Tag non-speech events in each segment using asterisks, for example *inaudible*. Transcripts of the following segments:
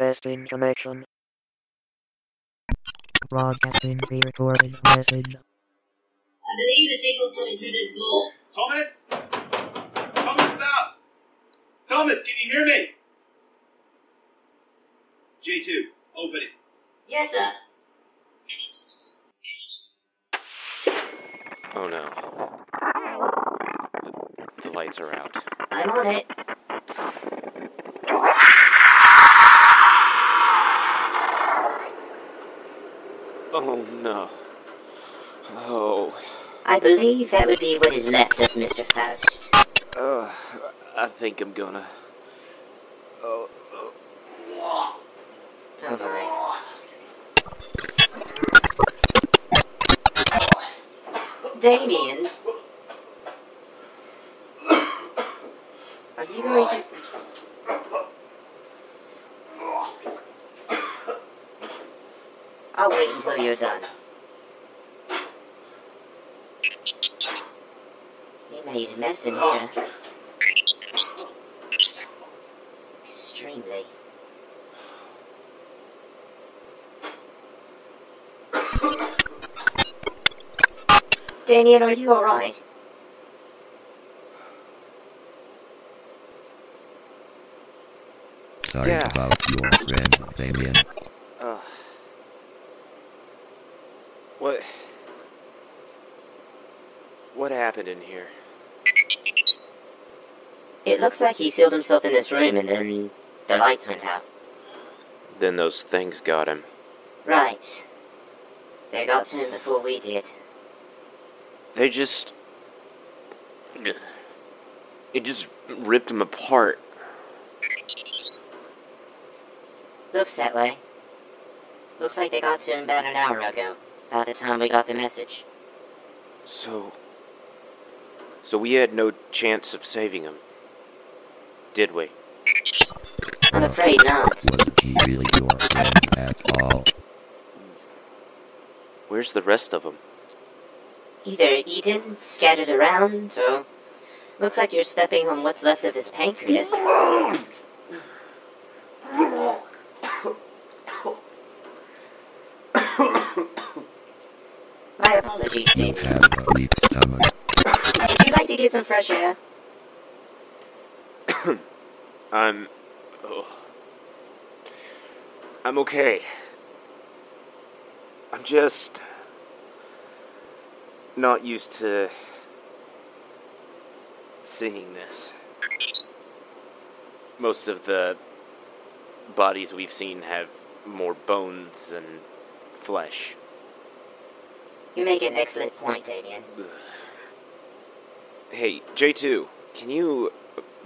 Testing connection. Broadcasting pre-recorded message. I believe the signal's coming through this door. Thomas? Thomas Faust! Thomas, can you hear me? J2, open it. Yes, sir. Oh no. The, the lights are out. I'm on it. Oh no. Oh. I believe that would be what is left of Mr. Faust. Uh, I think I'm gonna. Oh, oh. Oh my. Damien. Are you going to... I'll wait until you're done. You made a mess in here. Extremely. Damien, are you alright? Sorry Yeah. about your friend, Damien. Uh, what? What happened in here? It looks like he sealed himself in this room and then the lights went out. Then those things got him. Right. They got to him before we did. They just. It just ripped him apart. Looks that way. Looks like they got to him about an hour ago. About the time we got the message. So. So we had no chance of saving him. Did we? I'm afraid not. Wasn't he really your friend at all? Where's the rest of them? Either eaten, scattered around, or. Looks like you're stepping on what's left of his pancreas. My apologies, You have a weak stomach. Would you like to get some fresh air? *coughs* I'm. Oh. I'm okay. I'm just. not used to. seeing this. Most of the bodies we've seen have more bones and flesh. You make an excellent point, Damien. Hey, J2, can you.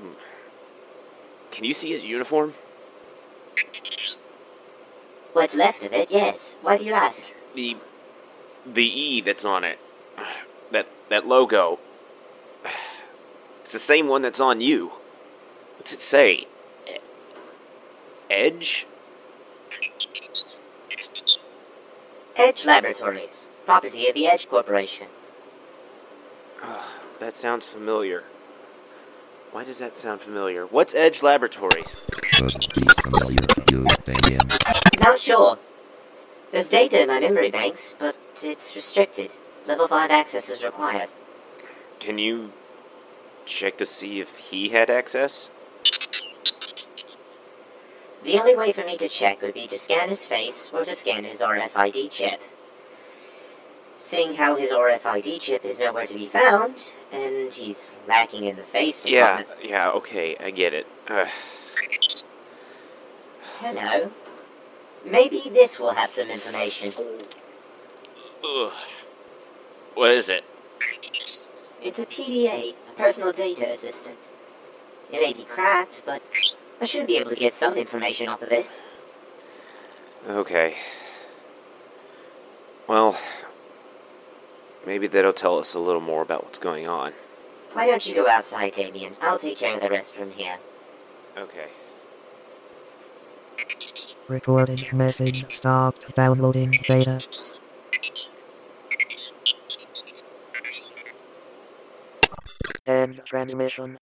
Mm, can you see his uniform? What's left of it, yes. Why do you ask? the the E that's on it. That that logo. It's the same one that's on you. What's it say? Edge? Edge Laboratories, property of the Edge Corporation. Ugh, that sounds familiar. Why does that sound familiar? What's Edge Laboratories? Should be familiar you, Damien. Not sure. There's data in my memory banks, but it's restricted. Level 5 access is required. Can you check to see if he had access? The only way for me to check would be to scan his face or to scan his RFID chip. Seeing how his RFID chip is nowhere to be found, and he's lacking in the face Yeah, department. yeah, okay, I get it. Hello. Maybe this will have some information. Ugh. What is it? It's a PDA, a personal data assistant. It may be cracked, but I should be able to get some information off of this. Okay. Well, maybe that'll tell us a little more about what's going on. Why don't you go outside, Damien? I'll take care of the rest from here. Okay. Recorded message stopped downloading data. End transmission.